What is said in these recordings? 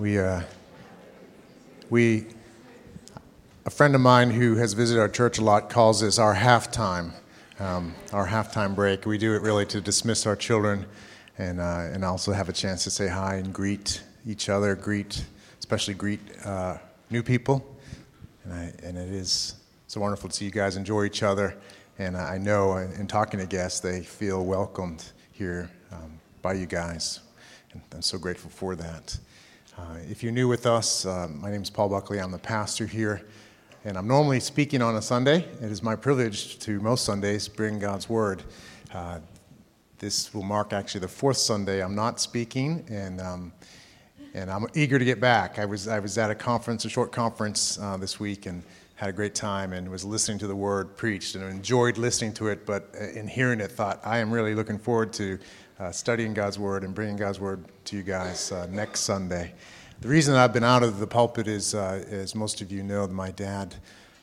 We, uh, we, a friend of mine who has visited our church a lot calls this our halftime, um, our halftime break. We do it really to dismiss our children and, uh, and also have a chance to say hi and greet each other, greet, especially greet uh, new people. And, I, and it is so wonderful to see you guys enjoy each other. And I know in talking to guests, they feel welcomed here um, by you guys. And I'm so grateful for that. Uh, if you're new with us, uh, my name is Paul Buckley. I'm the pastor here, and I'm normally speaking on a Sunday. It is my privilege to most Sundays bring God's Word. Uh, this will mark actually the fourth Sunday I'm not speaking, and um, and I'm eager to get back. I was I was at a conference, a short conference uh, this week, and had a great time and was listening to the Word preached and enjoyed listening to it. But uh, in hearing it, thought I am really looking forward to uh, studying God's Word and bringing God's Word to you guys uh, next Sunday. The reason I've been out of the pulpit is, uh, as most of you know, my dad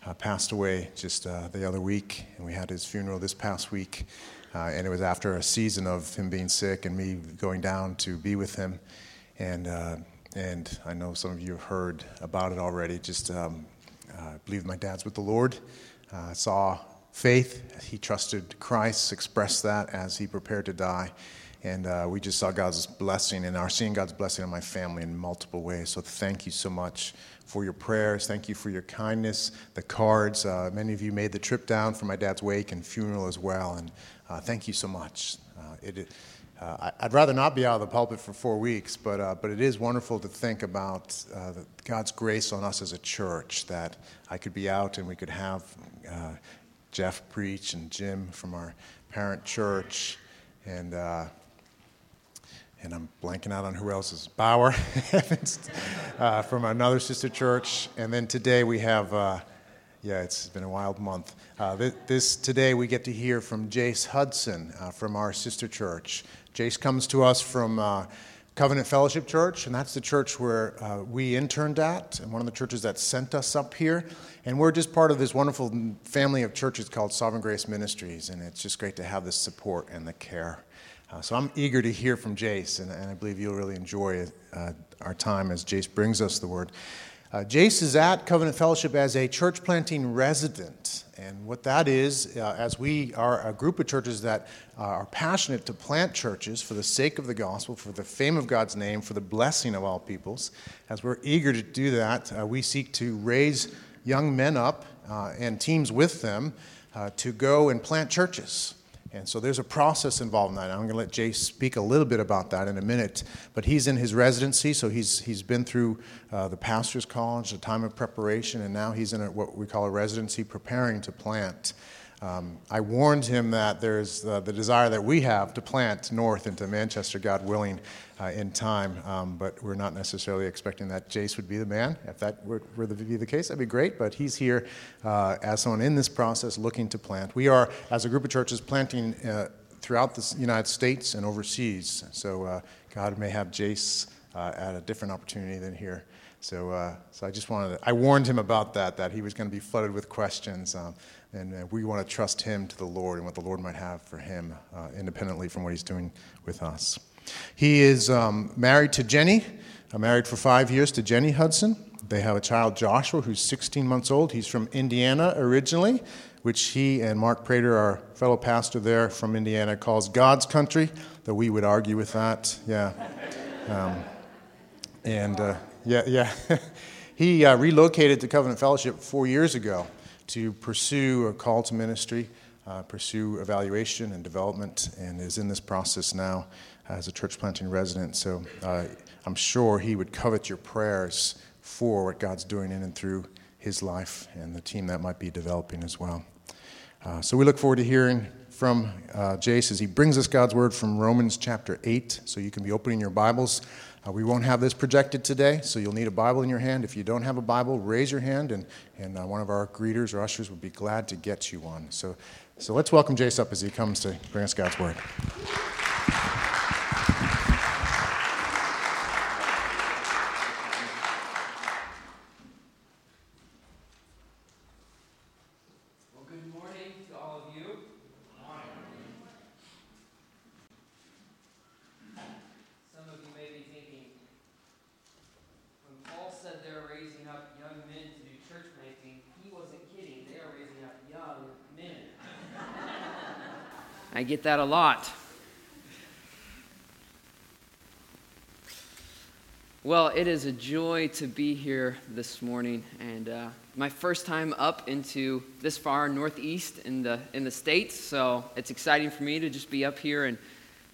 uh, passed away just uh, the other week, and we had his funeral this past week. Uh, and it was after a season of him being sick and me going down to be with him. And, and I know some of you have heard about it already. Just um, believe my dad's with the Lord. saw faith. He trusted Christ, expressed that as he prepared to die. And uh, we just saw God's blessing and are seeing God's blessing on my family in multiple ways. So thank you so much for your prayers. Thank you for your kindness, the cards. Uh, many of you made the trip down for my dad's wake and funeral as well. And uh, thank you so much. Uh, it, uh, I'd rather not be out of the pulpit for four weeks, but, uh, but it is wonderful to think about God's grace on us as a church that I could be out and we could have Jeff preach and Jim from our parent church and and I'm blanking out on who else is Bauer uh, from another sister church. And then today we have, uh, yeah, it's been a wild month. Uh, this, this, today we get to hear from Jace Hudson uh, from our sister church. Jace comes to us from uh, Covenant Fellowship Church, and that's the church where uh, we interned at, and one of the churches that sent us up here. And we're just part of this wonderful family of churches called Sovereign Grace Ministries, and it's just great to have this support and the care. Uh, so I'm eager to hear from Jace, and, and I believe you'll really enjoy uh, our time as Jace brings us the word. Uh, Jace is at Covenant Fellowship as a church planting resident. And what that is, uh, as we are a group of churches that uh, are passionate to plant churches for the sake of the gospel, for the fame of God's name, for the blessing of all peoples, as we're eager to do that, uh, we seek to raise young men up and teams with them to go and plant churches. And so there's a process involved in that. I'm going to let Jay speak a little bit about that in a minute. But he's in his residency, so he's, he's been through uh, the pastor's college, a time of preparation, and now he's in a, what we call a residency preparing to plant. Um, I warned him that there's uh, the desire that we have to plant north into Manchester, God willing, uh, in time, um, but we're not necessarily expecting that Jace would be the man. If that were, were to be the case, that'd be great, but he's here uh, as someone in this process looking to plant. We are, as a group of churches, planting uh, throughout the United States and overseas, so uh, God may have Jace uh, at a different opportunity than here. So, so I just wanted to, I warned him about that, that he was going to be flooded with questions. Um, and uh, we want to trust him to the Lord and what the Lord might have for him uh, independently from what he's doing with us. He is um, married to Jenny, uh, married for five years to Jenny Hudson. They have a child, Joshua, who's 16 months old. He's from Indiana originally, which he and Mark Prater, our fellow pastor there from Indiana, calls God's country, though we would argue with that. Yeah. Um, and uh, yeah, yeah. he uh, relocated to Covenant Fellowship four years ago to pursue a call to ministry, uh, pursue evaluation and development, and is in this process now as a church planting resident. So uh, I'm sure he would covet your prayers for what God's doing in and through his life and the team that might be developing as well. Uh, so we look forward to hearing from uh, Jace as he brings us God's word from Romans chapter 8. So you can be opening your Bibles uh, we won't have this projected today, so you'll need a Bible in your hand. If you don't have a Bible, raise your hand, and, and uh, one of our greeters or ushers would be glad to get you one. So, so let's welcome Jace up as he comes to bring us God's Word. Get that a lot. Well, it is a joy to be here this morning, and uh, my first time up into this far northeast in the in the states. So it's exciting for me to just be up here and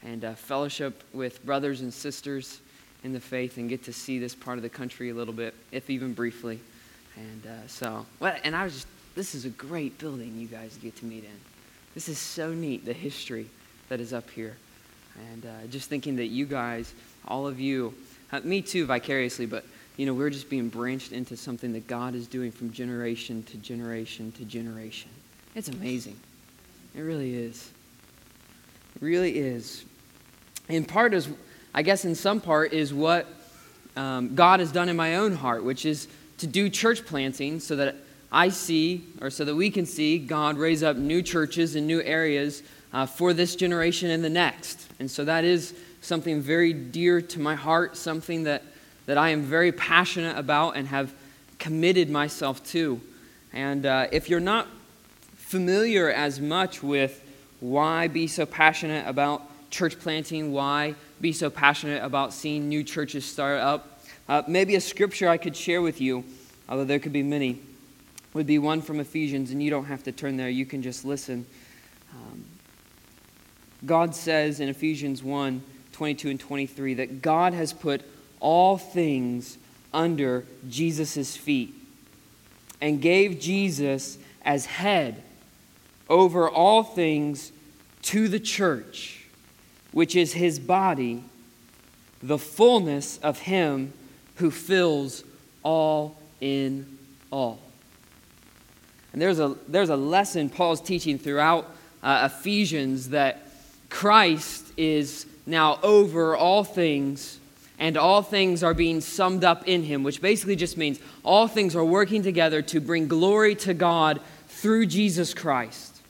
and uh, fellowship with brothers and sisters in the faith, and get to see this part of the country a little bit, if even briefly. And uh, so, well, and I was just this is a great building you guys get to meet in. This is so neat the history that is up here, and uh, just thinking that you guys, all of you uh, me too, vicariously, but you know, we're just being branched into something that God is doing from generation to generation to generation. It's amazing. It really is. It really is. In part is, I guess, in some part, is what um, God has done in my own heart, which is to do church planting so that I see, or so that we can see, God raise up new churches in new areas uh, for this generation and the next. And so that is something very dear to my heart, something that, that I am very passionate about and have committed myself to. And uh, if you're not familiar as much with why be so passionate about church planting, why be so passionate about seeing new churches start up, uh, maybe a scripture I could share with you, although there could be many, would be one from Ephesians, and you don't have to turn there, you can just listen. Um, God says in Ephesians 1 22 and 23 that God has put all things under Jesus' feet and gave Jesus as head over all things to the church, which is his body, the fullness of him who fills all in all. And there's a, there's a lesson Paul's teaching throughout uh, Ephesians that Christ is now over all things, and all things are being summed up in him, which basically just means all things are working together to bring glory to God through Jesus Christ.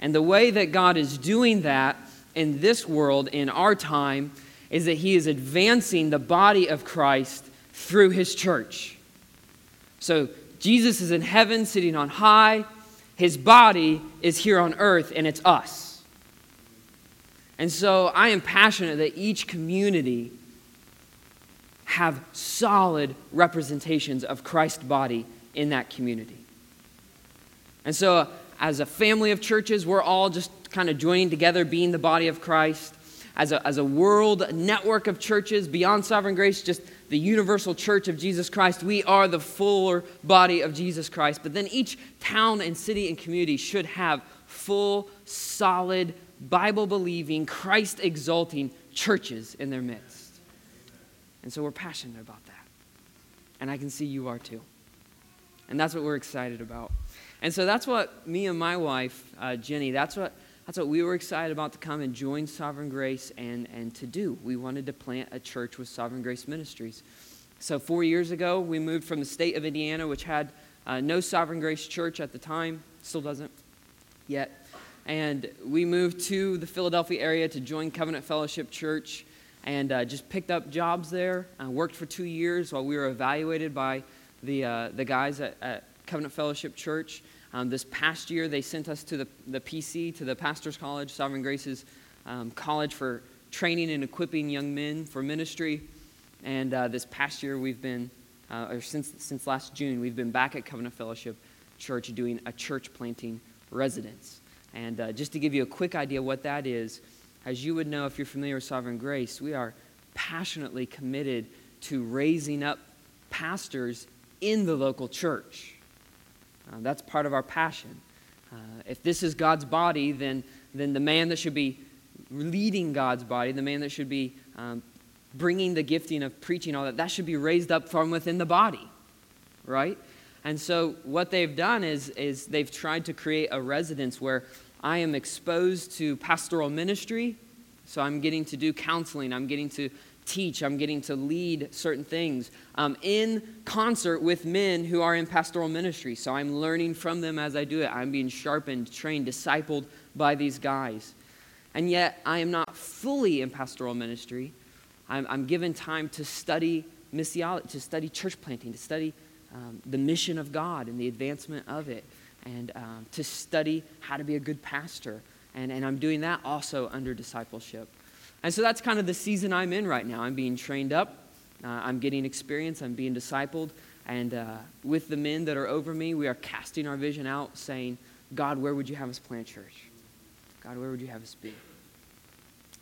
And the way that God is doing that in this world, in our time, is that he is advancing the body of Christ through his church. So Jesus is in heaven sitting on high, his body is here on earth, and it's us. And so I am passionate that each community have solid representations of Christ's body in that community. And so, as a family of churches, we're all just kind of joining together, being the body of Christ. As a, as a world network of churches beyond sovereign grace, just the universal church of Jesus Christ, we are the fuller body of Jesus Christ. But then each town and city and community should have full, solid Bible believing, Christ exalting churches in their midst. And so we're passionate about that. And I can see you are too. And that's what we're excited about. And so that's what me and my wife, uh, Jenny, that's what, that's what we were excited about to come and join Sovereign Grace and, and to do. We wanted to plant a church with Sovereign Grace Ministries. So four years ago, we moved from the state of Indiana, which had uh, no Sovereign Grace church at the time, still doesn't yet and we moved to the Philadelphia area to join Covenant Fellowship Church and uh, just picked up jobs there. I worked for two years while we were evaluated by the, uh, the guys at, at, Covenant Fellowship Church. Um, this past year, they sent us to the, the PC, to the Pastor's College, Sovereign Grace's um, college for training and equipping young men for ministry. And uh, this past year, we've been, uh, or since, since last June, we've been back at Covenant Fellowship Church doing a church planting residence. And uh, just to give you a quick idea what that is, as you would know if you're familiar with Sovereign Grace, we are passionately committed to raising up pastors in the local church. Uh, that's part of our passion. Uh, if this is God's body, then, then the man that should be leading God's body, the man that should be um, bringing the gifting of preaching, all that, that should be raised up from within the body, right? And so what they've done is, is they've tried to create a residence where I am exposed to pastoral ministry. So I'm getting to do counseling, I'm getting to teach, I'm getting to lead certain things um, in concert with men who are in pastoral ministry. So I'm learning from them as I do it. I'm being sharpened, trained, discipled by these guys. And yet I am not fully in pastoral ministry. I'm, I'm given time to study missiology, to study church planting, to study um, the mission of God and the advancement of it, and um, to study how to be a good pastor And, and I'm doing that also under discipleship. And so that's kind of the season I'm in right now. I'm being trained up, uh, I'm getting experience, I'm being discipled. And uh, with the men that are over me, we are casting our vision out, saying, God, where would you have us plant church? God, where would you have us be?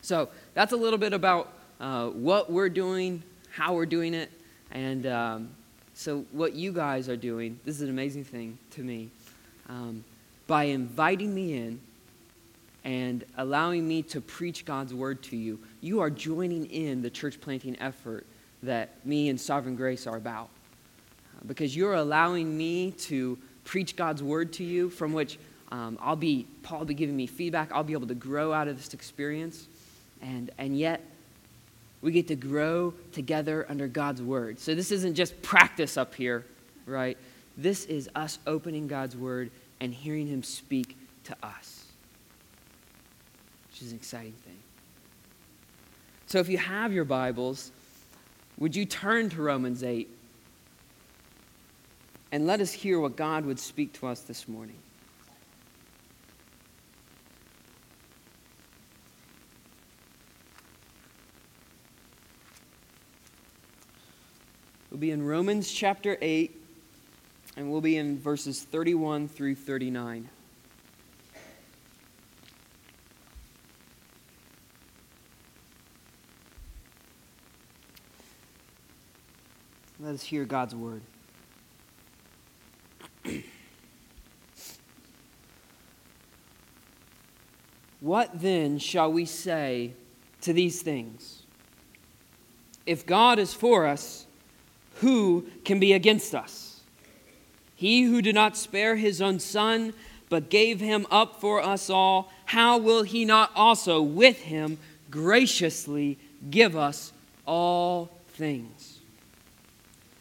So that's a little bit about uh, what we're doing, how we're doing it, and um, so what you guys are doing. This is an amazing thing to me. Um, by inviting me in and allowing me to preach God's word to you, you are joining in the church planting effort that me and Sovereign Grace are about. Because you're allowing me to preach God's word to you, from which um, I'll be, Paul will be giving me feedback. I'll be able to grow out of this experience. And, and yet, we get to grow together under God's word. So this isn't just practice up here, right? This is us opening God's word and hearing Him speak to us, which is an exciting thing. So if you have your Bibles, would you turn to Romans 8 and let us hear what God would speak to us this morning? We'll be in Romans chapter 8, and we'll be in verses 31 through 39. Let us hear God's word. what then shall we say to these things? If God is for us, who can be against us? He who did not spare his own son, but gave him up for us all, how will he not also with him graciously give us all things?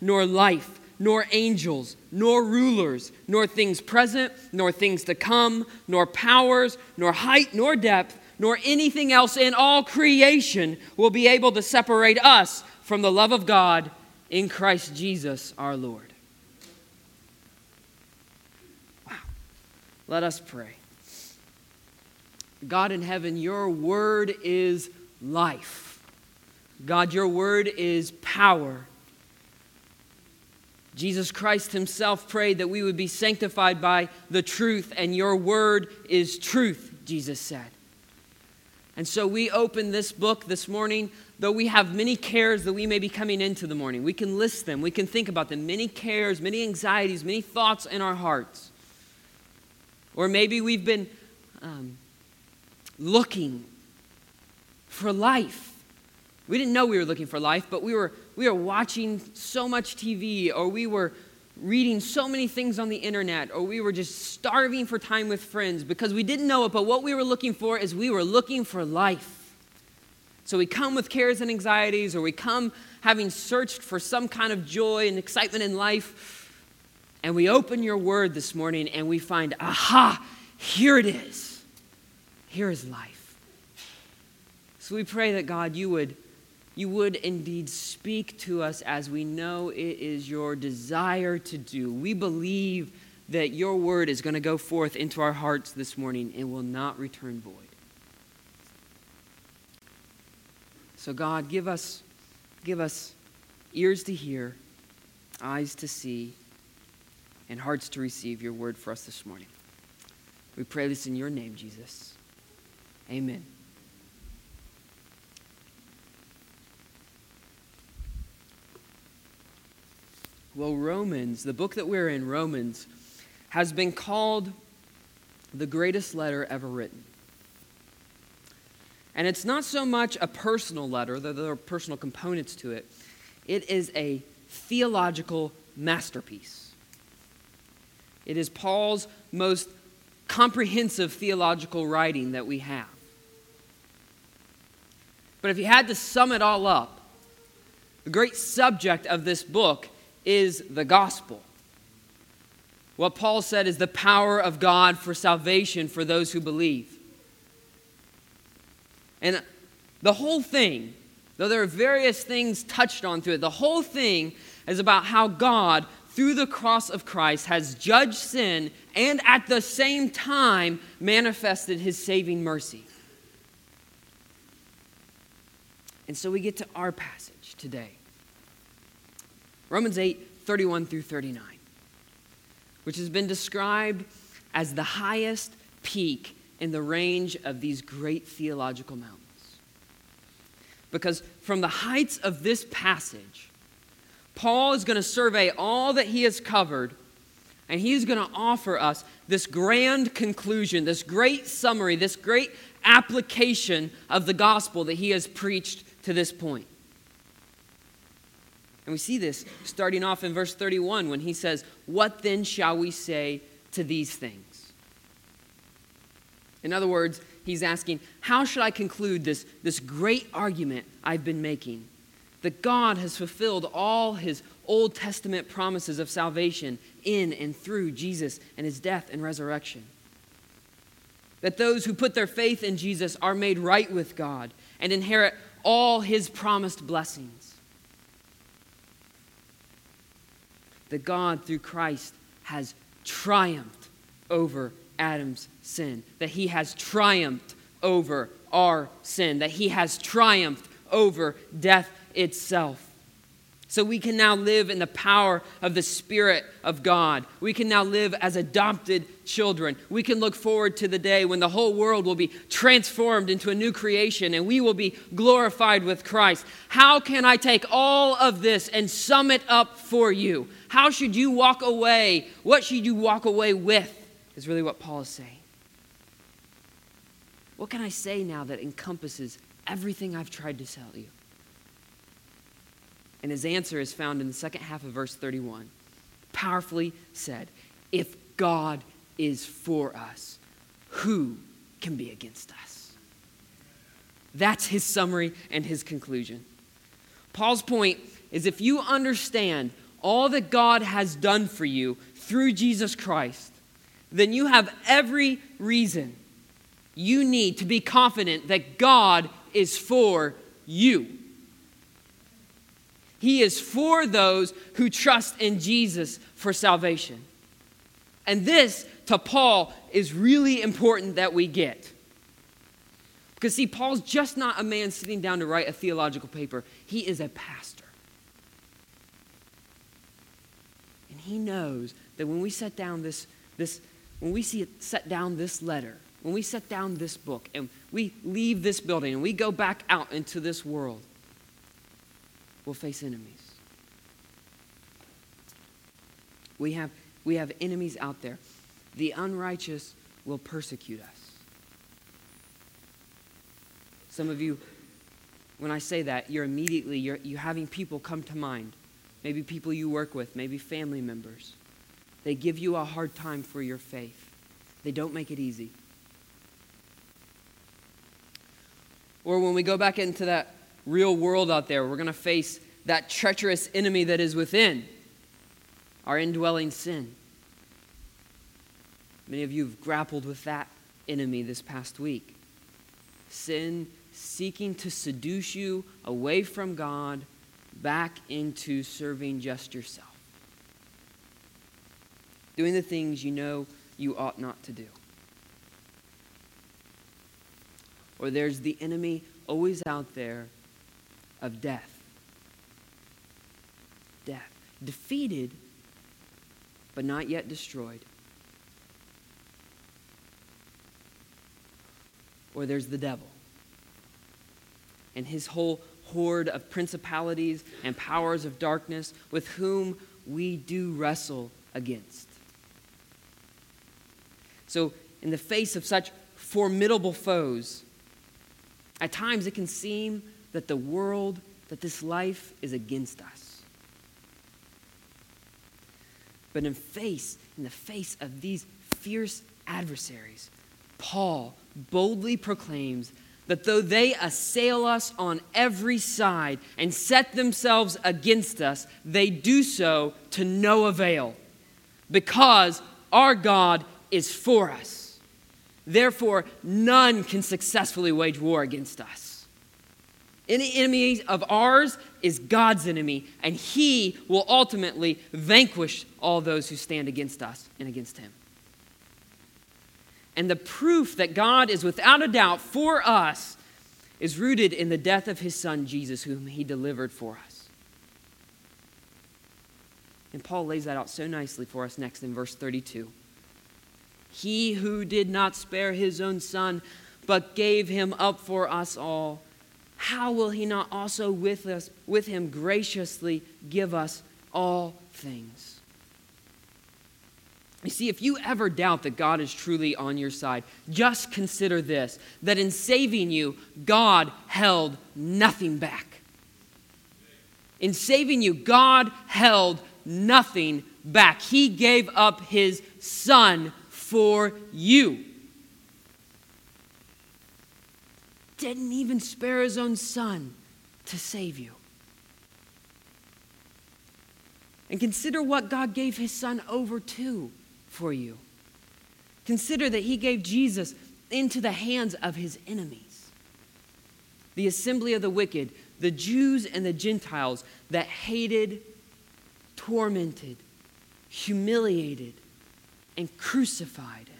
nor life, nor angels, nor rulers, nor things present, nor things to come, nor powers, nor height, nor depth, nor anything else in all creation will be able to separate us from the love of God in Christ Jesus our Lord. Wow. Let us pray. God in heaven, your word is life. God, your word is power. Jesus Christ himself prayed that we would be sanctified by the truth, and your word is truth, Jesus said. And so we open this book this morning though we have many cares that we may be coming into the morning. We can list them, we can think about them. Many cares, many anxieties, many thoughts in our hearts. Or maybe we've been um, looking for life. We didn't know we were looking for life, but we were, we were watching so much TV, or we were reading so many things on the internet, or we were just starving for time with friends because we didn't know it. But what we were looking for is we were looking for life. So we come with cares and anxieties, or we come having searched for some kind of joy and excitement in life, and we open your word this morning and we find, aha, here it is. Here is life. So we pray that God, you would, you would indeed speak to us as we know it is your desire to do. We believe that your word is going to go forth into our hearts this morning and will not return void. So, God, give us, give us ears to hear, eyes to see, and hearts to receive your word for us this morning. We pray this in your name, Jesus. Amen. Well, Romans, the book that we're in, Romans, has been called the greatest letter ever written. And it's not so much a personal letter, though there are personal components to it, it is a theological masterpiece. It is Paul's most comprehensive theological writing that we have. But if you had to sum it all up, the great subject of this book is the gospel. What Paul said is the power of God for salvation for those who believe. And the whole thing, though there are various things touched on through it, the whole thing is about how God, through the cross of Christ, has judged sin and at the same time manifested his saving mercy. And so we get to our passage today. Romans 8, 31 through 39, which has been described as the highest peak in the range of these great theological mountains. Because from the heights of this passage, Paul is going to survey all that he has covered, and he is going to offer us this grand conclusion, this great summary, this great application of the gospel that he has preached to this point. And we see this starting off in verse 31 when he says, What then shall we say to these things? In other words, he's asking, How should I conclude this, this great argument I've been making? That God has fulfilled all his Old Testament promises of salvation in and through Jesus and his death and resurrection. That those who put their faith in Jesus are made right with God and inherit all his promised blessings that God, through Christ, has triumphed over Adam's sin, that he has triumphed over our sin, that he has triumphed over death itself. So we can now live in the power of the Spirit of God. We can now live as adopted children. We can look forward to the day when the whole world will be transformed into a new creation and we will be glorified with Christ. How can I take all of this and sum it up for you? How should you walk away? What should you walk away with? Is really what Paul is saying. What can I say now that encompasses everything I've tried to tell you? And his answer is found in the second half of verse 31. Powerfully said, If God is for us, who can be against us? That's his summary and his conclusion. Paul's point is if you understand all that God has done for you through Jesus Christ, then you have every reason you need to be confident that God is for you. He is for those who trust in Jesus for salvation. And this, to Paul, is really important that we get. Because, see, Paul's just not a man sitting down to write a theological paper, he is a pastor. And he knows that when we set down this, this when we see it, set down this letter, when we set down this book, and we leave this building and we go back out into this world, we'll face enemies. We have, we have enemies out there. The unrighteous will persecute us. Some of you, when I say that, you're immediately, you're, you're having people come to mind. Maybe people you work with, maybe family members. They give you a hard time for your faith. They don't make it easy. Or when we go back into that real world out there. We're going to face that treacherous enemy that is within our indwelling sin. Many of you have grappled with that enemy this past week. Sin seeking to seduce you away from God back into serving just yourself. Doing the things you know you ought not to do. Or there's the enemy always out there of death. Death. Defeated, but not yet destroyed. or there's the devil and his whole horde of principalities and powers of darkness with whom we do wrestle against. So, in the face of such formidable foes, at times it can seem that the world, that this life is against us. But in face, in the face of these fierce adversaries, Paul boldly proclaims that though they assail us on every side and set themselves against us, they do so to no avail, because our God is for us. Therefore, none can successfully wage war against us. Any enemy of ours is God's enemy, and he will ultimately vanquish all those who stand against us and against him. And the proof that God is without a doubt for us is rooted in the death of his son Jesus, whom he delivered for us. And Paul lays that out so nicely for us next in verse 32. He who did not spare his own son, but gave him up for us all, how will he not also with us with him graciously give us all things? You see, if you ever doubt that God is truly on your side, just consider this that in saving you, God held nothing back. In saving you, God held nothing back. He gave up his son for you. Didn't even spare his own son to save you. And consider what God gave his son over to for you. Consider that he gave Jesus into the hands of his enemies. The assembly of the wicked, the Jews and the Gentiles that hated, tormented, humiliated, and crucified him.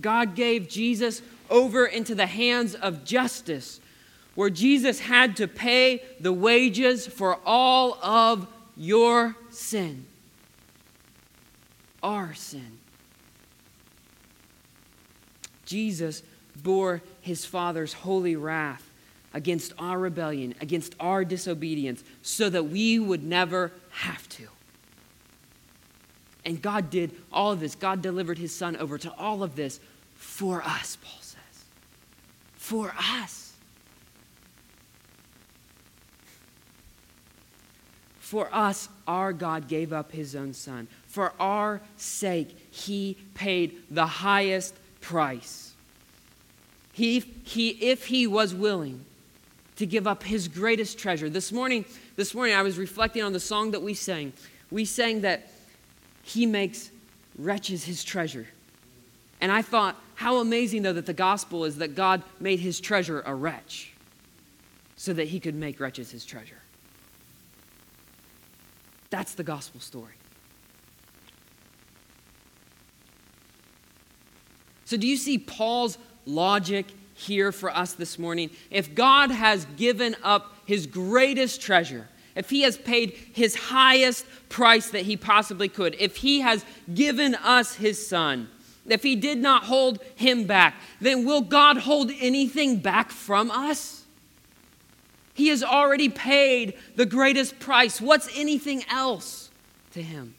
God gave Jesus over into the hands of justice, where Jesus had to pay the wages for all of your sin our sin. Jesus bore his Father's holy wrath against our rebellion, against our disobedience, so that we would never have to. And God did all of this. God delivered his Son over to all of this for us, Paul says. For us. For us, our God gave up his own Son. For our sake, he paid the highest price. He, he, if he was willing to give up his greatest treasure. This morning, this morning, I was reflecting on the song that we sang. We sang that he makes wretches his treasure. And I thought, how amazing, though, that the gospel is that God made his treasure a wretch so that he could make wretches his treasure. That's the gospel story. So, do you see Paul's logic here for us this morning? If God has given up his greatest treasure, if he has paid his highest price that he possibly could, if he has given us his son, if he did not hold him back, then will God hold anything back from us? He has already paid the greatest price. What's anything else to him?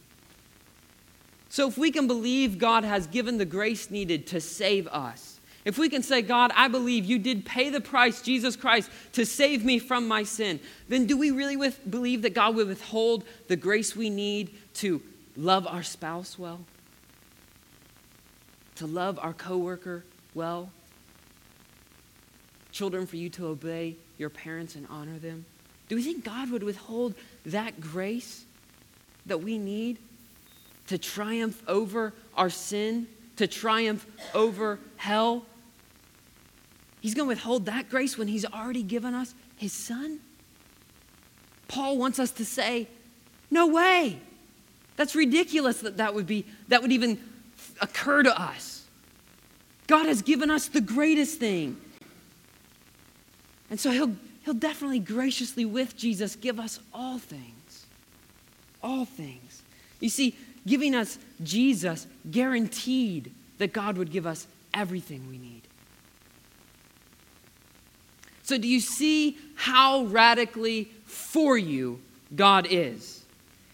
So, if we can believe God has given the grace needed to save us, if we can say, God, I believe you did pay the price, Jesus Christ, to save me from my sin, then do we really with, believe that God would withhold the grace we need to love our spouse well? To love our coworker well? Children, for you to obey your parents and honor them? Do we think God would withhold that grace that we need to triumph over our sin, to triumph over hell. He's going to withhold that grace when He's already given us His Son. Paul wants us to say, No way. That's ridiculous that that would be, that would even occur to us. God has given us the greatest thing. And so he'll, he'll definitely graciously, with Jesus, give us all things. All things. You see, giving us Jesus guaranteed that God would give us everything we need. So, do you see how radically for you God is?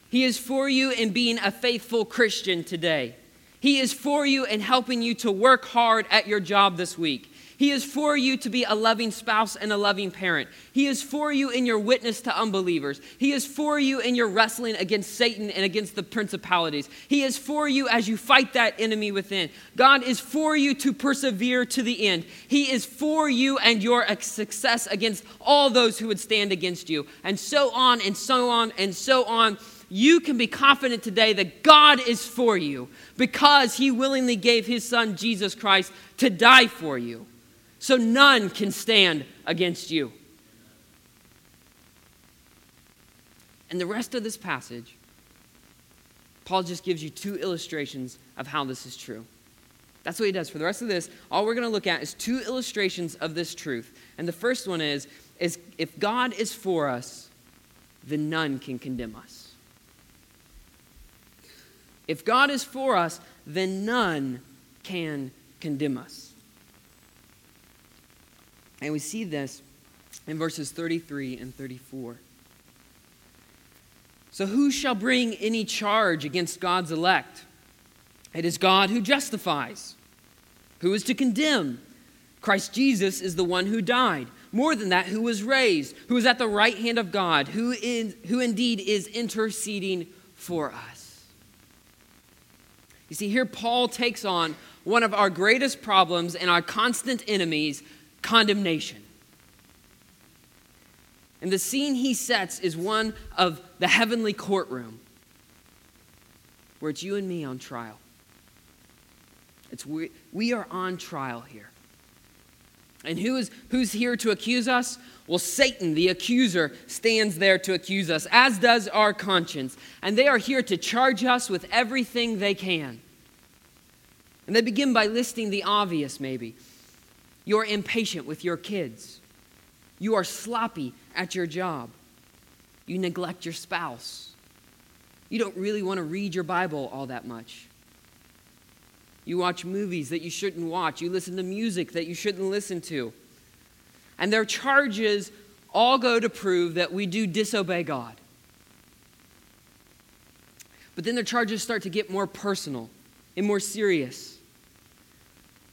He is for you in being a faithful Christian today. He is for you in helping you to work hard at your job this week. He is for you to be a loving spouse and a loving parent. He is for you in your witness to unbelievers. He is for you in your wrestling against Satan and against the principalities. He is for you as you fight that enemy within. God is for you to persevere to the end. He is for you and your success against all those who would stand against you. And so on and so on and so on you can be confident today that God is for you because he willingly gave his son Jesus Christ to die for you so none can stand against you. And the rest of this passage, Paul just gives you two illustrations of how this is true. That's what he does. For the rest of this, all we're going to look at is two illustrations of this truth. And the first one is, is if God is for us, then none can condemn us. If God is for us, then none can condemn us. And we see this in verses 33 and 34. So, who shall bring any charge against God's elect? It is God who justifies. Who is to condemn? Christ Jesus is the one who died. More than that, who was raised, who is at the right hand of God, who, is, who indeed is interceding for us. You see, here Paul takes on one of our greatest problems and our constant enemies condemnation. And the scene he sets is one of the heavenly courtroom where it's you and me on trial. It's we, we are on trial here. And who is, who's here to accuse us? Well, Satan, the accuser, stands there to accuse us, as does our conscience. And they are here to charge us with everything they can. And they begin by listing the obvious, maybe. You're impatient with your kids. You are sloppy at your job. You neglect your spouse. You don't really want to read your Bible all that much. You watch movies that you shouldn't watch. You listen to music that you shouldn't listen to. And their charges all go to prove that we do disobey God. But then their charges start to get more personal and more serious.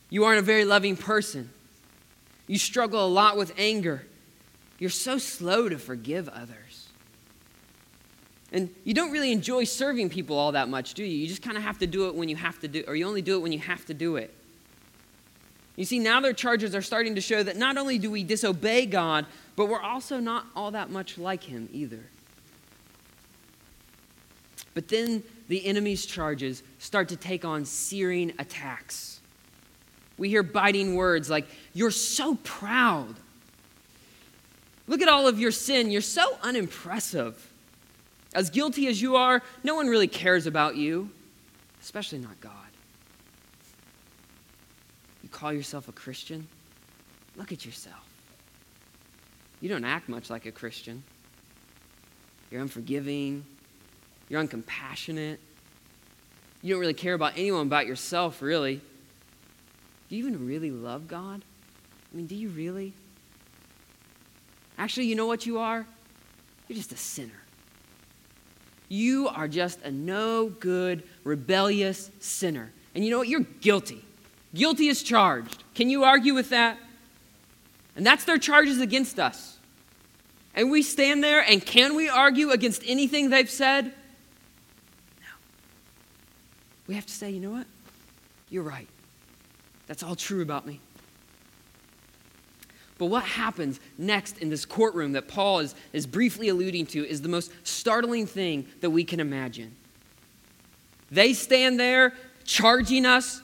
You aren't a very loving person. You struggle a lot with anger. You're so slow to forgive others. And you don't really enjoy serving people all that much, do you? You just kind of have to do it when you have to do or you only do it when you have to do it. You see, now their charges are starting to show that not only do we disobey God, but we're also not all that much like him either. But then the enemy's charges start to take on searing attacks. We hear biting words like, You're so proud. Look at all of your sin. You're so unimpressive. As guilty as you are, no one really cares about you, especially not God. You call yourself a Christian? Look at yourself. You don't act much like a Christian. You're unforgiving. You're uncompassionate. You don't really care about anyone but yourself, really. Do you even really love God? I mean, do you really? Actually, you know what you are? You're just a sinner. You are just a no good, rebellious sinner. And you know what? You're guilty. Guilty is charged. Can you argue with that? And that's their charges against us. And we stand there, and can we argue against anything they've said? No. We have to say, you know what? You're right. That's all true about me. But what happens next in this courtroom that Paul is, is briefly alluding to is the most startling thing that we can imagine. They stand there charging us,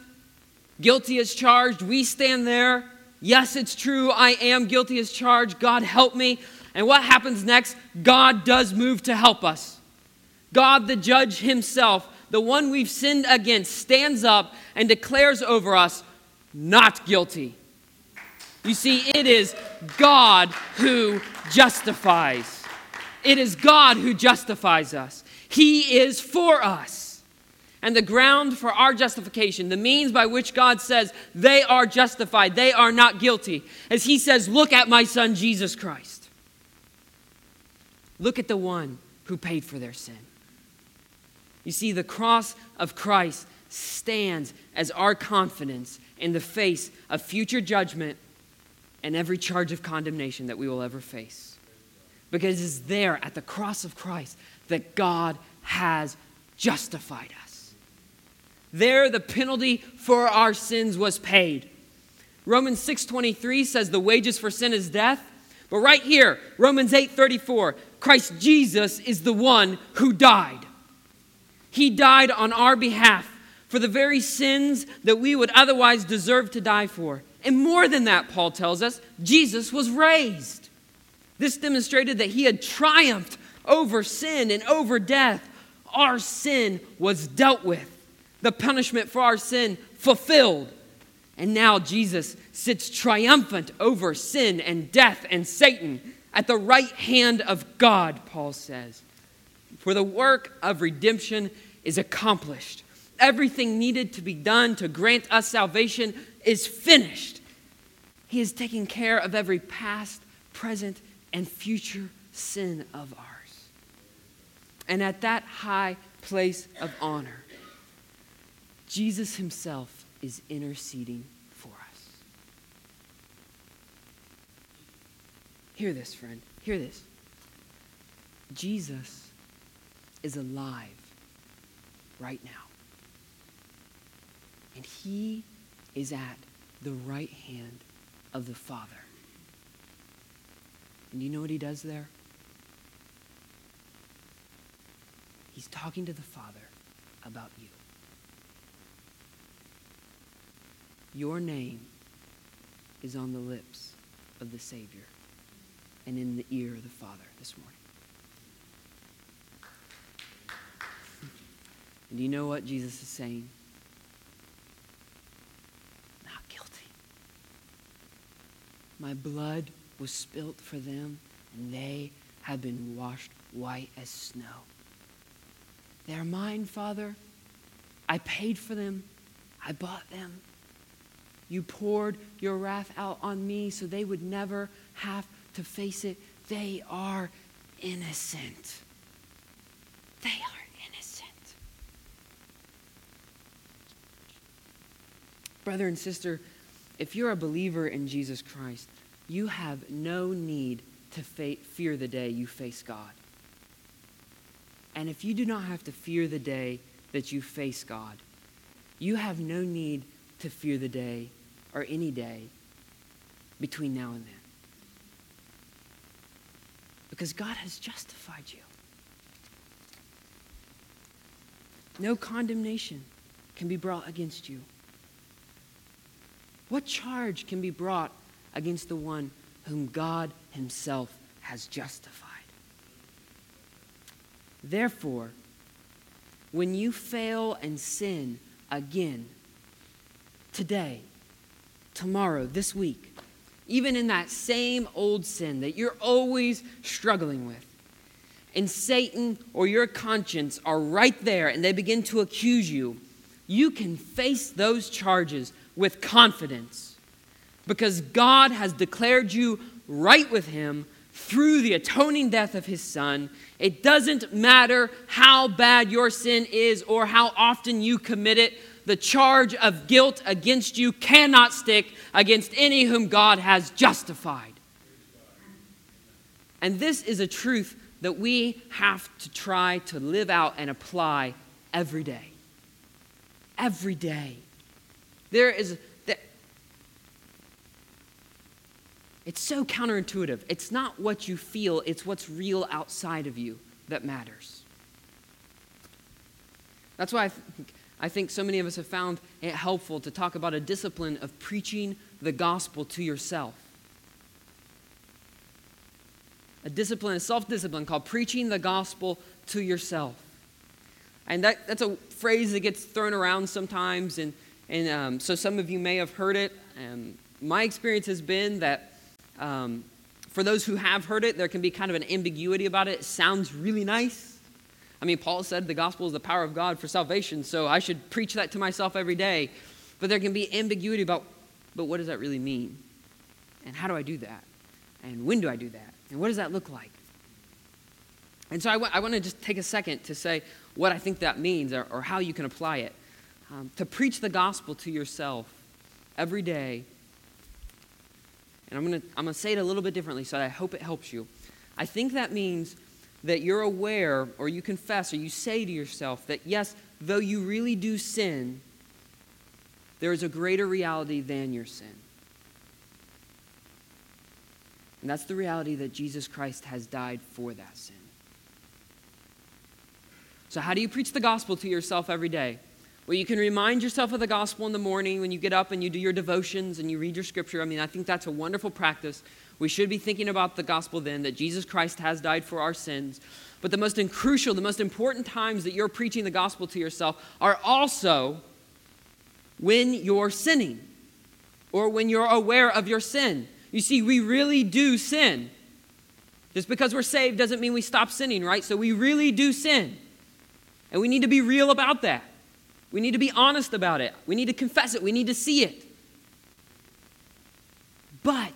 guilty as charged. We stand there. Yes, it's true. I am guilty as charged. God help me. And what happens next? God does move to help us. God, the judge himself, the one we've sinned against, stands up and declares over us not guilty. You see, it is God who justifies. It is God who justifies us. He is for us. And the ground for our justification, the means by which God says they are justified, they are not guilty, as He says, Look at my Son, Jesus Christ. Look at the one who paid for their sin. You see, the cross of Christ stands as our confidence in the face of future judgment and every charge of condemnation that we will ever face. Because it's there at the cross of Christ that God has justified us. There the penalty for our sins was paid. Romans 6:23 says the wages for sin is death, but right here, Romans 8:34, Christ Jesus is the one who died. He died on our behalf for the very sins that we would otherwise deserve to die for. And more than that, Paul tells us, Jesus was raised. This demonstrated that he had triumphed over sin and over death. Our sin was dealt with, the punishment for our sin fulfilled. And now Jesus sits triumphant over sin and death and Satan at the right hand of God, Paul says. For the work of redemption is accomplished. Everything needed to be done to grant us salvation is finished. He is taking care of every past, present, and future sin of ours. And at that high place of honor, Jesus himself is interceding for us. Hear this, friend. Hear this. Jesus is alive right now. And he is at the right hand of the Father. And you know what he does there? He's talking to the Father about you. Your name is on the lips of the Savior and in the ear of the Father this morning. And you know what Jesus is saying? Not guilty. My blood was spilt for them, and they have been washed white as snow. They are mine, Father. I paid for them. I bought them. You poured your wrath out on me so they would never have to face it. They are innocent. They are innocent. Brother and sister, if you're a believer in Jesus Christ, you have no need to fear the day you face God. And if you do not have to fear the day that you face God, you have no need to fear the day or any day between now and then. Because God has justified you. No condemnation can be brought against you. What charge can be brought against the one whom God Himself has justified? Therefore, when you fail and sin again, today, tomorrow, this week, even in that same old sin that you're always struggling with, and Satan or your conscience are right there and they begin to accuse you, you can face those charges with confidence because God has declared you right with Him through the atoning death of His Son. It doesn't matter how bad your sin is or how often you commit it, the charge of guilt against you cannot stick against any whom God has justified. And this is a truth that we have to try to live out and apply every day. Every day. There is that it's so counterintuitive. It's not what you feel, it's what's real outside of you that matters. That's why I, th- I think so many of us have found it helpful to talk about a discipline of preaching the gospel to yourself. A discipline, a self discipline called preaching the gospel to yourself. And that, that's a phrase that gets thrown around sometimes, and and um, so some of you may have heard it. And my experience has been that um, for those who have heard it, there can be kind of an ambiguity about it. It sounds really nice, I mean, Paul said the gospel is the power of God for salvation, so I should preach that to myself every day. But there can be ambiguity about, but what does that really mean? And how do I do that? And when do I do that? And what does that look like? And so I, w- I want to just take a second to say what I think that means or, or how you can apply it. Um, to preach the gospel to yourself every day. And I'm going to I'm going to say it a little bit differently, so I hope it helps you. I think that means that you're aware or you confess or you say to yourself that, yes, though you really do sin, there is a greater reality than your sin. And that's the reality that Jesus Christ has died for that sin. So, how do you preach the gospel to yourself every day? Well, you can remind yourself of the gospel in the morning when you get up and you do your devotions and you read your scripture. I mean, I think that's a wonderful practice. We should be thinking about the gospel then, that Jesus Christ has died for our sins. But the most crucial, the most important times that you're preaching the gospel to yourself are also when you're sinning or when you're aware of your sin. You see, we really do sin. Just because we're saved doesn't mean we stop sinning, right? So we really do sin. And we need to be real about that. We need to be honest about it. We need to confess it. We need to see it. But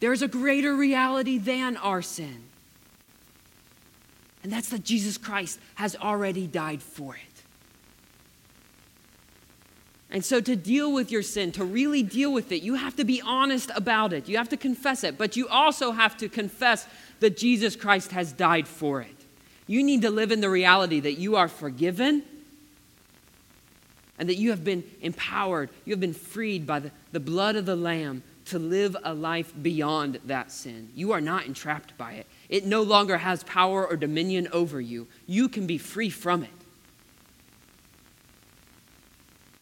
there's a greater reality than our sin. And that's that Jesus Christ has already died for it. And so, to deal with your sin, to really deal with it, you have to be honest about it. You have to confess it. But you also have to confess that Jesus Christ has died for it. You need to live in the reality that you are forgiven and that you have been empowered, you have been freed by the, the blood of the Lamb to live a life beyond that sin. You are not entrapped by it, it no longer has power or dominion over you. You can be free from it.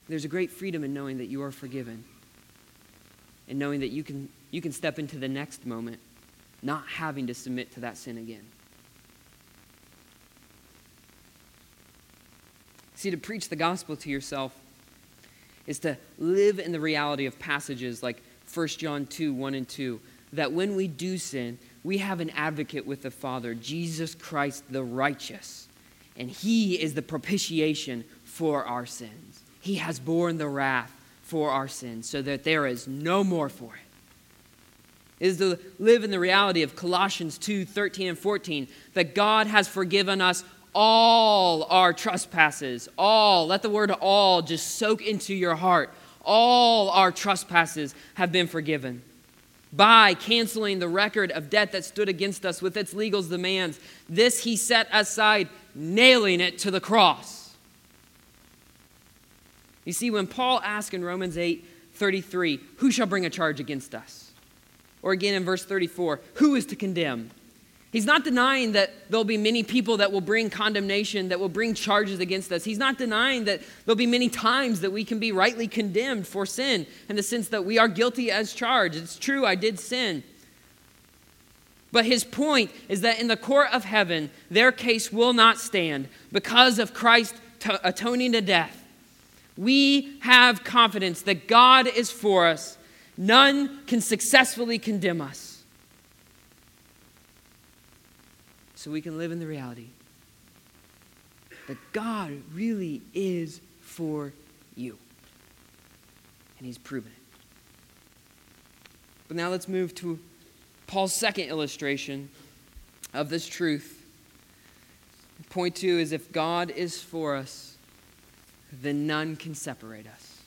There's a great freedom in knowing that you are forgiven and knowing that you can, you can step into the next moment not having to submit to that sin again. See, to preach the gospel to yourself is to live in the reality of passages like 1 John 2 1 and 2, that when we do sin, we have an advocate with the Father, Jesus Christ the righteous, and he is the propitiation for our sins. He has borne the wrath for our sins so that there is no more for it. Is to live in the reality of Colossians 2 13 and 14, that God has forgiven us all our trespasses. All, let the word all just soak into your heart. All our trespasses have been forgiven by canceling the record of debt that stood against us with its legal demands. This he set aside, nailing it to the cross. You see, when Paul asks in Romans 8 33, who shall bring a charge against us? Or again in verse 34, who is to condemn? He's not denying that there'll be many people that will bring condemnation, that will bring charges against us. He's not denying that there'll be many times that we can be rightly condemned for sin in the sense that we are guilty as charged. It's true, I did sin. But his point is that in the court of heaven, their case will not stand because of Christ atoning to death. We have confidence that God is for us. None can successfully condemn us. So we can live in the reality that God really is for you. And he's proven it. But now let's move to Paul's second illustration of this truth. Point two is if God is for us, then none can separate us.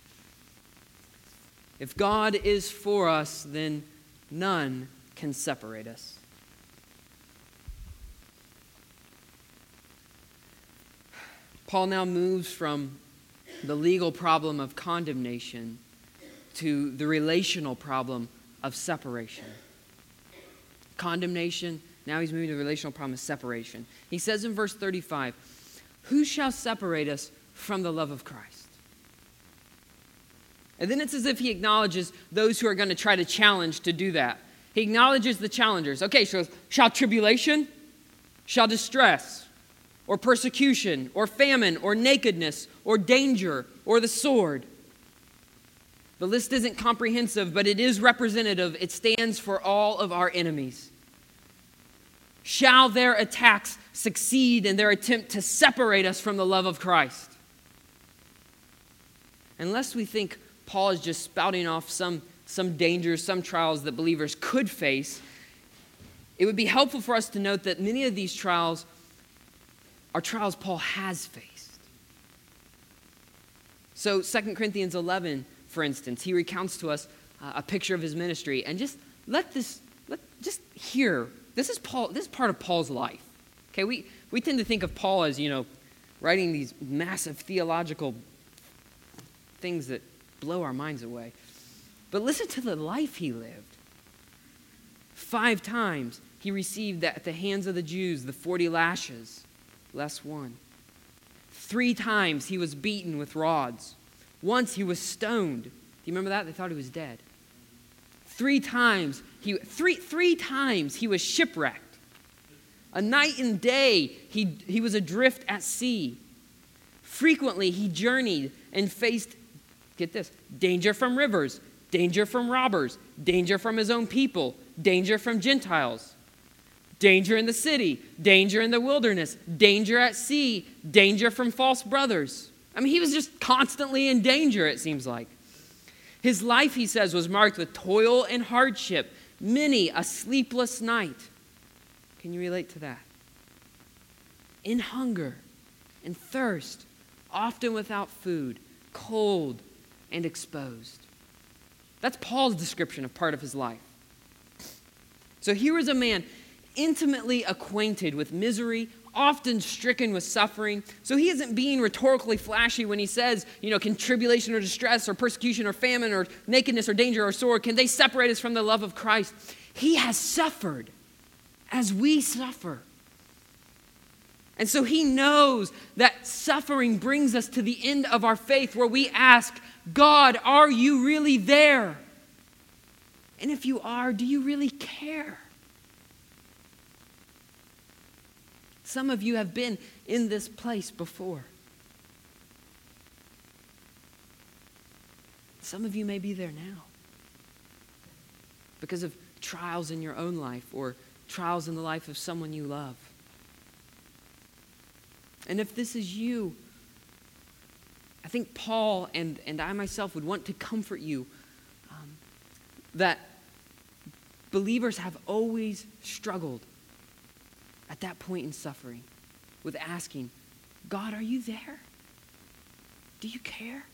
If God is for us, then none can separate us. Paul now moves from the legal problem of condemnation to the relational problem of separation. Condemnation, now he's moving to the relational problem of separation. He says in verse 35, Who shall separate us from the love of Christ? And then it's as if he acknowledges those who are going to try to challenge to do that. He acknowledges the challengers. Okay, so shall tribulation, shall distress, or persecution, or famine, or nakedness, or danger, or the sword. The list isn't comprehensive, but it is representative. It stands for all of our enemies. shall their attacks succeed in their attempt to separate us from the love of Christ. Unless we think Paul is just spouting off some, some dangers, some trials that believers could face, it would be helpful for us to note that many of these trials are trials Paul has faced. So, 2 Corinthians 11, for instance, he recounts to us uh, a picture of his ministry. And just let this, let, just hear, this is, Paul, this is part of Paul's life. Okay, we, we tend to think of Paul as, you know, writing these massive theological things that blow our minds away. But listen to the life he lived. Five times he received that at the hands of the Jews the 40 lashes, less one. Three times he was beaten with rods. Once he was stoned. Do you remember that? They thought he was dead. Three times he three three times he was shipwrecked. A night and day he, he was adrift at sea. Frequently he journeyed and faced get this danger from rivers, danger from robbers, danger from his own people, danger from Gentiles, danger in the city, danger in the wilderness, danger at sea, danger from false brothers. I mean, he was just constantly in danger, it seems like. His life, he says, was marked with toil and hardship, many a sleepless night. Can you relate to that? In hunger and thirst, often without food, cold, and exposed. That's Paul's description of part of his life. So here is a man intimately acquainted with misery, often stricken with suffering. So he isn't being rhetorically flashy when he says, you know, can tribulation or distress or persecution or famine or nakedness or danger or sword, can they separate us from the love of Christ? He has suffered as we suffer. And so he knows that suffering brings us to the end of our faith where we ask, God, are you really there? And if you are, do you really care? Some of you have been in this place before. Some of you may be there now because of trials in your own life or trials in the life of someone you love. And if this is you, I think Paul and, and I myself would want to comfort you um, that believers have always struggled at that point in suffering with asking, God, are you there? Do you care?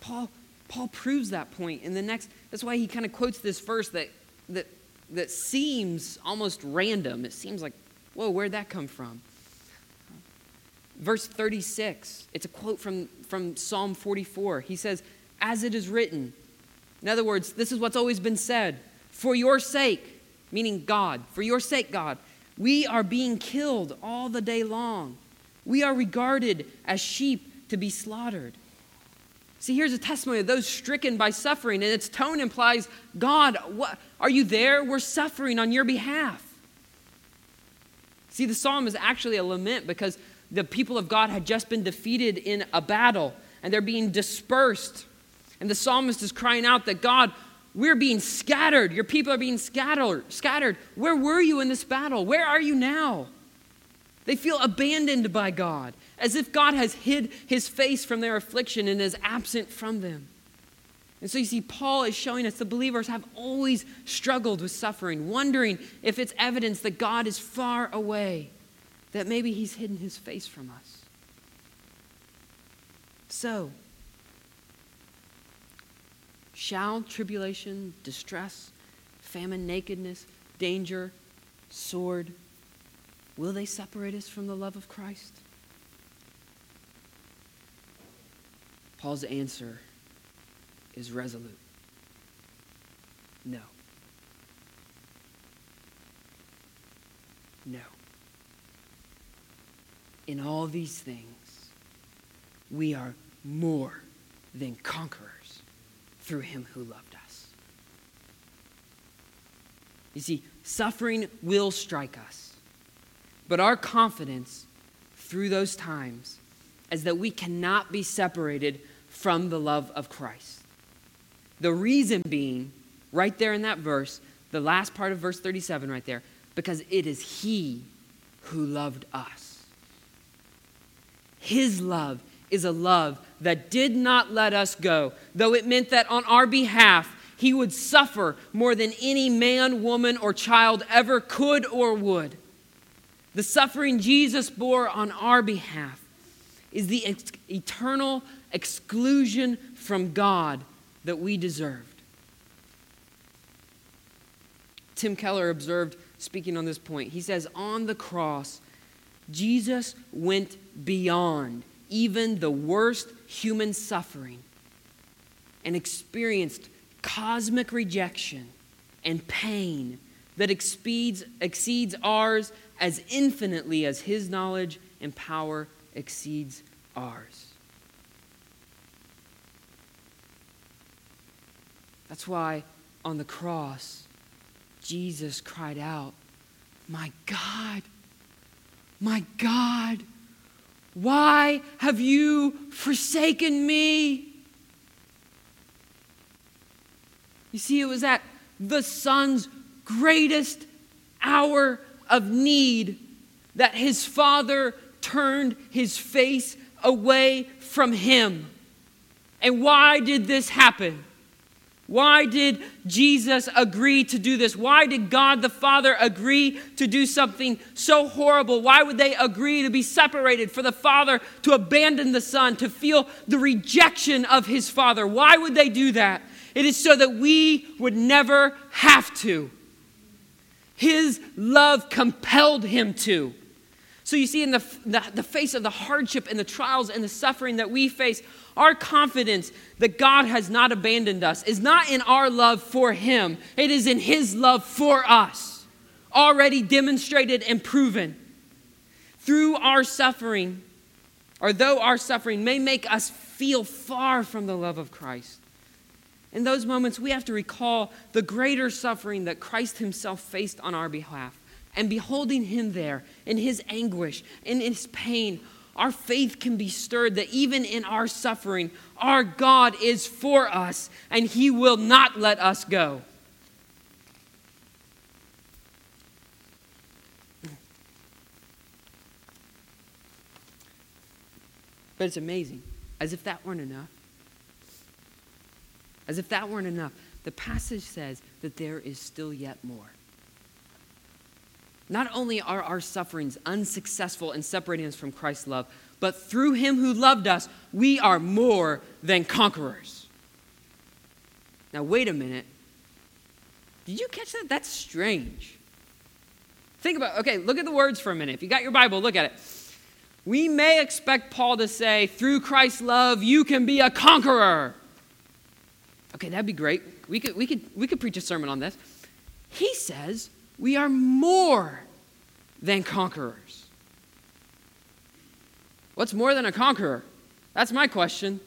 Paul, Paul proves that point in the next, that's why he kind of quotes this verse that, that, that seems almost random. It seems like, whoa, where'd that come from? Verse 36, it's a quote from, from Psalm 44. He says, As it is written, in other words, this is what's always been said, for your sake, meaning God, for your sake, God, we are being killed all the day long. We are regarded as sheep to be slaughtered. See, here's a testimony of those stricken by suffering, and its tone implies, God, what, are you there? We're suffering on your behalf. See, the psalm is actually a lament because the people of God had just been defeated in a battle, and they're being dispersed. And the psalmist is crying out that God, we're being scattered. Your people are being scattered. Scattered. Where were you in this battle? Where are you now? They feel abandoned by God, as if God has hid his face from their affliction and is absent from them. And so you see, Paul is showing us the believers have always struggled with suffering, wondering if it's evidence that God is far away, that maybe he's hidden his face from us. So, Shall tribulation, distress, famine, nakedness, danger, sword, will they separate us from the love of Christ? Paul's answer is resolute no. No. In all these things, we are more than conquerors through him who loved us. You see, suffering will strike us, but our confidence through those times is that we cannot be separated from the love of Christ. The reason being, right there in that verse, the last part of verse 37 right there, because it is He who loved us. His love is a love that did not let us go, though it meant that on our behalf, He would suffer more than any man, woman, or child ever could or would. The suffering Jesus bore on our behalf is the ex- eternal exclusion from God that we deserved. Tim Keller observed, speaking on this point, he says, On the cross, Jesus went beyond even the worst human suffering and experienced cosmic rejection and pain that exceeds, exceeds ours as infinitely as his knowledge and power exceeds ours. That's why on the cross, Jesus cried out, My God, my God, why have you forsaken me? You see, it was at the Son's greatest hour of need that his Father turned his face away from him. And why did this happen? Why did Jesus agree to do this? Why did God the Father agree to do something so horrible? Why would they agree to be separated, for the Father to abandon the Son, to feel the rejection of his Father? Why would they do that? It is so that we would never have to. His love compelled him to. So you see, in the, the, the, face of the hardship and the trials and the suffering that we face, our confidence that God has not abandoned us is not in our love for Him, it is in His love for us, already demonstrated and proven. Through our suffering, or though our suffering may make us feel far from the love of Christ, in those moments we have to recall the greater suffering that Christ Himself faced on our behalf and beholding him there in his anguish, in his pain, our faith can be stirred that even in our suffering, our God is for us and he will not let us go. But it's amazing. As if that weren't enough. As if that weren't enough. The passage says that there is still yet more. Not only are our sufferings unsuccessful in separating us from Christ's love, but through him who loved us, we are more than conquerors. Now, wait a minute. Did you catch that? That's strange. Think about, okay, look at the words for a minute. If you got your Bible, look at it. We may expect Paul to say, through Christ's love, you can be a conqueror. Okay, that'd be great. We could, we could, we could preach a sermon on this. He says, we are more than conquerors. What's more than a conqueror? That's my question.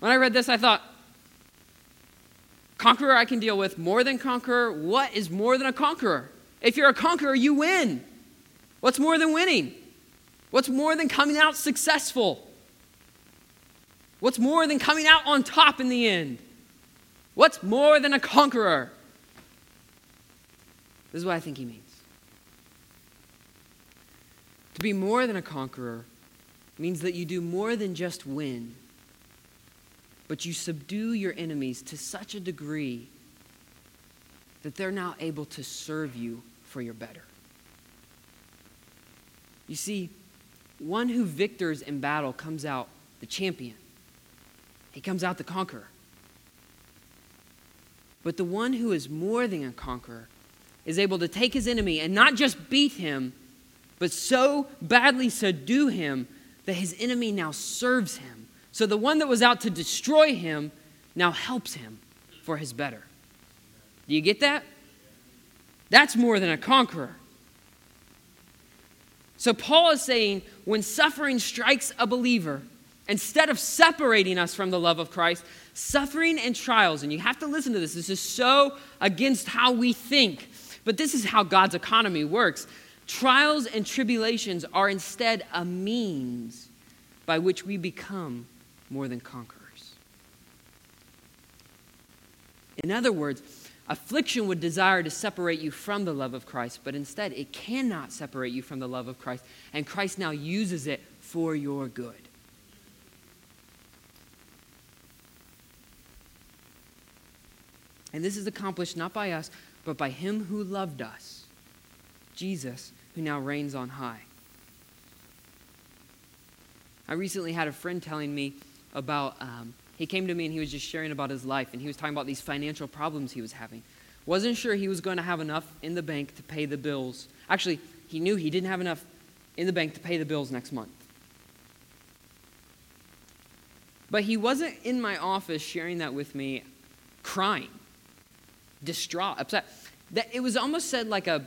When I read this, I thought, conqueror I can deal with, more than conqueror, what is more than a conqueror? If you're a conqueror, you win. What's more than winning? What's more than coming out successful? What's more than coming out on top in the end? What's more than a conqueror? This is what I think he means. To be more than a conqueror means that you do more than just win, but you subdue your enemies to such a degree that they're now able to serve you for your better. You see, one who victors in battle comes out the champion, he comes out the conqueror. But the one who is more than a conqueror is able to take his enemy and not just beat him, but so badly subdue him that his enemy now serves him. So the one that was out to destroy him now helps him for his better. Do you get that? That's more than a conqueror. So Paul is saying when suffering strikes a believer, instead of separating us from the love of Christ, suffering and trials, and you have to listen to this, this is so against how we think. But this is how God's economy works. Trials and tribulations are instead a means by which we become more than conquerors. In other words, affliction would desire to separate you from the love of Christ, but instead it cannot separate you from the love of Christ. And Christ now uses it for your good. And this is accomplished not by us, but by him who loved us, Jesus, who now reigns on high. I recently had a friend telling me about, um, he came to me and he was just sharing about his life, and he was talking about these financial problems he was having. Wasn't sure he was going to have enough in the bank to pay the bills. Actually, he knew he didn't have enough in the bank to pay the bills next month. But he wasn't in my office sharing that with me, crying distraught, upset. That it was almost said like a,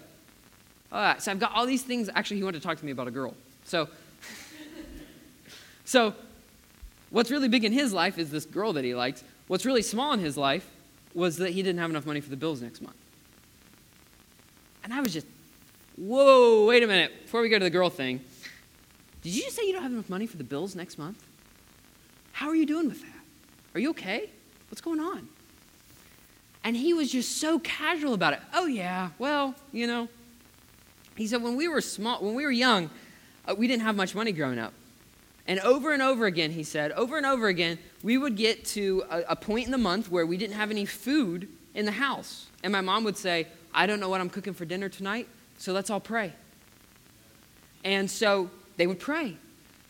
uh, so I've got all these things. Actually, he wanted to talk to me about a girl. So, so what's really big in his life is this girl that he likes. What's really small in his life was that he didn't have enough money for the bills next month. And I was just, whoa, wait a minute. Before we go to the girl thing, did you just say you don't have enough money for the bills next month? How are you doing with that? Are you okay? What's going on? And he was just so casual about it. Oh, yeah, well, you know. He said, when we were small, when we were young, uh, we didn't have much money growing up. And over and over again, he said, over and over again, we would get to a, a point in the month where we didn't have any food in the house. And my mom would say, I don't know what I'm cooking for dinner tonight, so let's all pray. And so they would pray.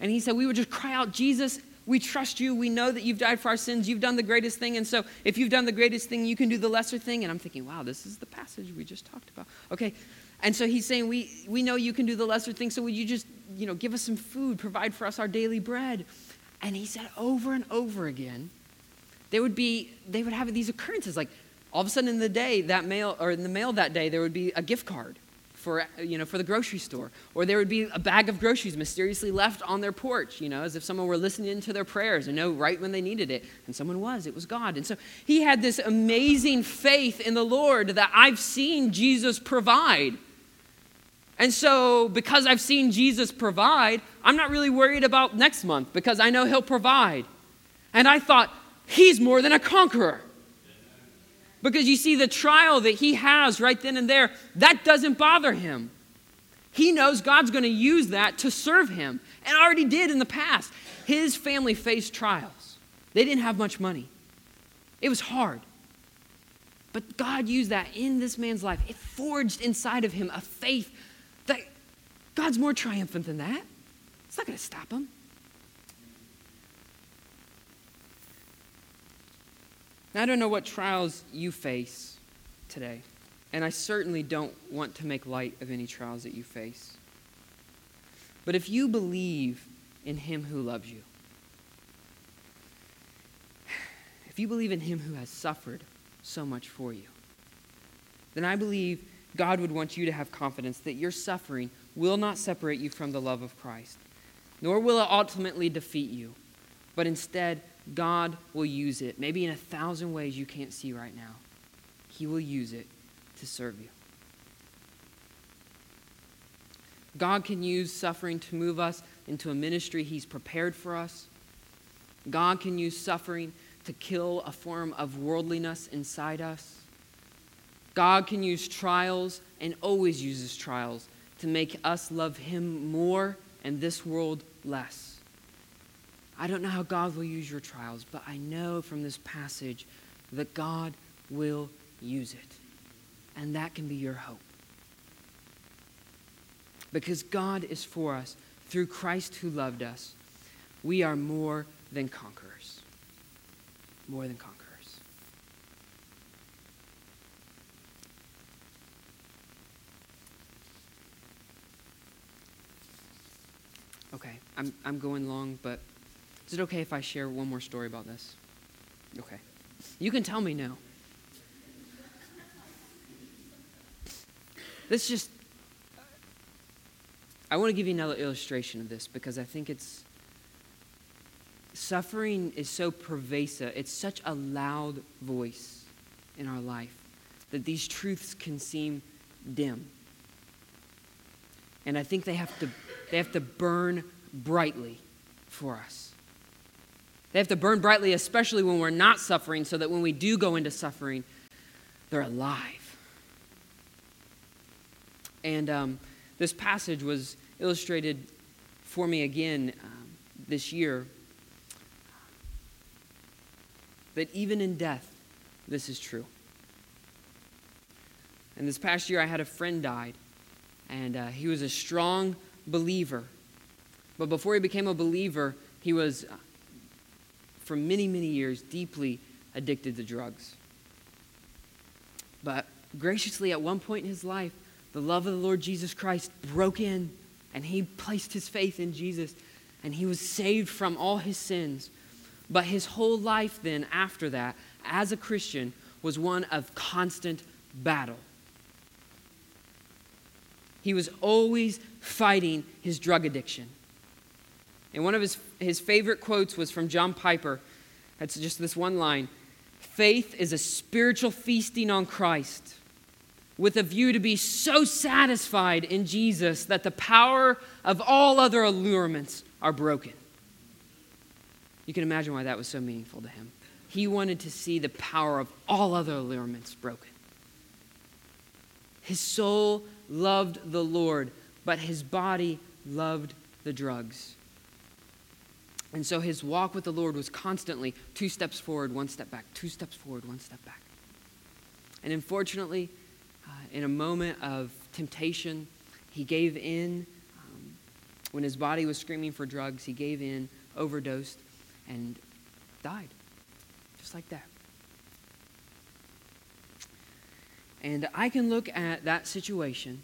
And he said, we would just cry out, Jesus, we trust you. We know that you've died for our sins. You've done the greatest thing. And so, if you've done the greatest thing, you can do the lesser thing. And I'm thinking, wow, this is the passage we just talked about. Okay. And so he's saying, we, we know you can do the lesser thing. So, would you just, you know, give us some food, provide for us our daily bread? And he said over and over again, there would be, they would have these occurrences. Like all of a sudden in the day, that mail, or in the mail that day, there would be a gift card for, you know, for the grocery store. Or there would be a bag of groceries mysteriously left on their porch, you know, as if someone were listening to their prayers and know right when they needed it. And someone was, it was God. And so he had this amazing faith in the Lord that I've seen Jesus provide. And so, because I've seen Jesus provide, I'm not really worried about next month because I know he'll provide. And I thought, he's more than a conqueror. Because you see, the trial that he has right then and there, that doesn't bother him. He knows God's going to use that to serve him, and already did in the past. His family faced trials, they didn't have much money, it was hard. But God used that in this man's life. It forged inside of him a faith that God's more triumphant than that. It's not going to stop him. Now, I don't know what trials you face today, and I certainly don't want to make light of any trials that you face. But if you believe in Him who loves you, if you believe in Him who has suffered so much for you, then I believe God would want you to have confidence that your suffering will not separate you from the love of Christ, nor will it ultimately defeat you, but instead God will use it, maybe in a thousand ways you can't see right now. He will use it to serve you. God can use suffering to move us into a ministry He's prepared for us. God can use suffering to kill a form of worldliness inside us. God can use trials and always uses trials to make us love Him more and this world less. I don't know how God will use your trials, but I know from this passage that God will use it. And that can be your hope. Because God is for us through Christ who loved us. We are more than conquerors. More than conquerors. Okay, I'm, I'm going long, but is it okay if I share one more story about this? Okay. You can tell me no. This just, I want to give you another illustration of this because I think it's, suffering is so pervasive, it's such a loud voice in our life that these truths can seem dim. And I think they have to, they have to burn brightly for us. They have to burn brightly, especially when we're not suffering, so that when we do go into suffering, they're alive. And um, this passage was illustrated for me again um, this year that even in death, this is true. And this past year, I had a friend died, and uh, he was a strong believer. But before he became a believer, he was, uh, for many, many years, deeply addicted to drugs. But graciously, at one point in his life, the love of the Lord Jesus Christ broke in, and he placed his faith in Jesus, and he was saved from all his sins. But his whole life, then, after that, as a Christian, was one of constant battle. He was always fighting his drug addiction. And one of his, his favorite quotes was from John Piper. That's just this one line Faith is a spiritual feasting on Christ with a view to be so satisfied in Jesus that the power of all other allurements are broken. You can imagine why that was so meaningful to him. He wanted to see the power of all other allurements broken. His soul loved the Lord, but his body loved the drugs. And so his walk with the Lord was constantly two steps forward, one step back, two steps forward, one step back. And unfortunately, uh, in a moment of temptation, he gave in. Um, when his body was screaming for drugs, he gave in, overdosed, and died. Just like that. And I can look at that situation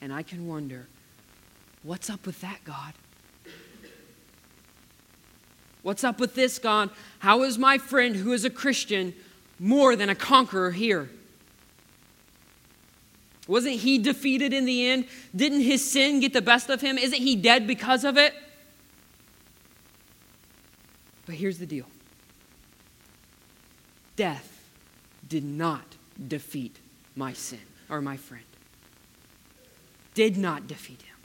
and I can wonder, what's up with that, God? What's up with this, God? How is my friend who is a Christian more than a conqueror here? Wasn't he defeated in the end? Didn't his sin get the best of him? Isn't he dead because of it? But here's the deal death did not defeat my sin or my friend. Did not defeat him.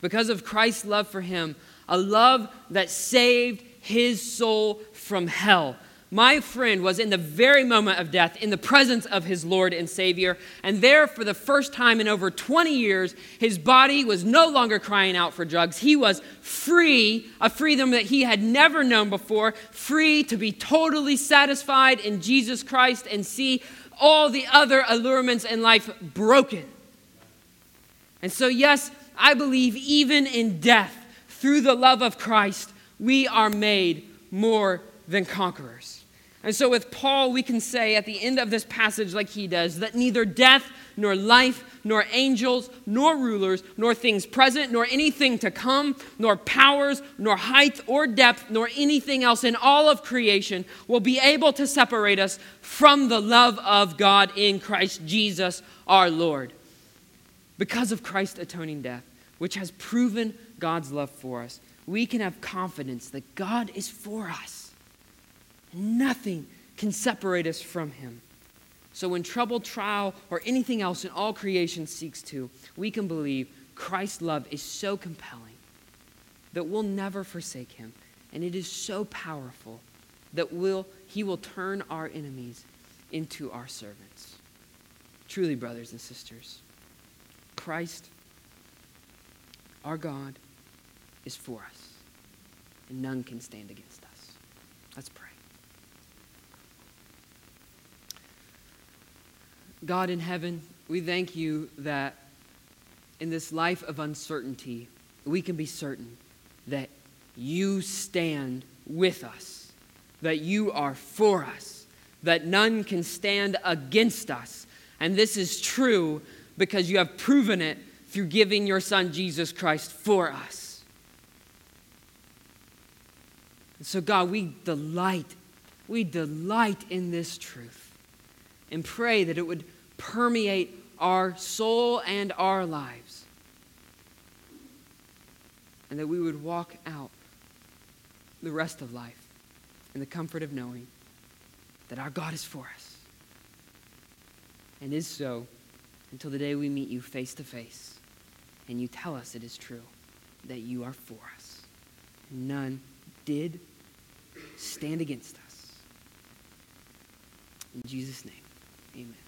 Because of Christ's love for him, a love that saved his soul from hell. My friend was in the very moment of death in the presence of his Lord and Savior, and there, for the first time in over 20 years, his body was no longer crying out for drugs. He was free, a freedom that he had never known before, free to be totally satisfied in Jesus Christ and see all the other allurements in life broken. And so, yes, I believe even in death, through the love of Christ, we are made more than conquerors. And so, with Paul, we can say at the end of this passage, like he does, that neither death, nor life, nor angels, nor rulers, nor things present, nor anything to come, nor powers, nor height or depth, nor anything else in all of creation will be able to separate us from the love of God in Christ Jesus our Lord. Because of Christ's atoning death, which has proven God's love for us, we can have confidence that God is for us Nothing can separate us from Him. So when trouble, trial, or anything else in all creation seeks to, we can believe Christ's love is so compelling that we'll never forsake Him. And it is so powerful that we'll, He will turn our enemies into our servants. Truly, brothers and sisters, Christ, our God, is for us, and none can stand against us. Let's pray. God in heaven, we thank you that in this life of uncertainty, we can be certain that you stand with us, that you are for us, that none can stand against us. And this is true because you have proven it through giving your Son Jesus Christ for us. And so, God, we delight, we delight in this truth and pray that it would permeate our soul and our lives. And that we would walk out the rest of life in the comfort of knowing that our God is for us and is so until the day we meet you face to face and you tell us it is true that you are for us. None did stand against us. In Jesus' name, amen.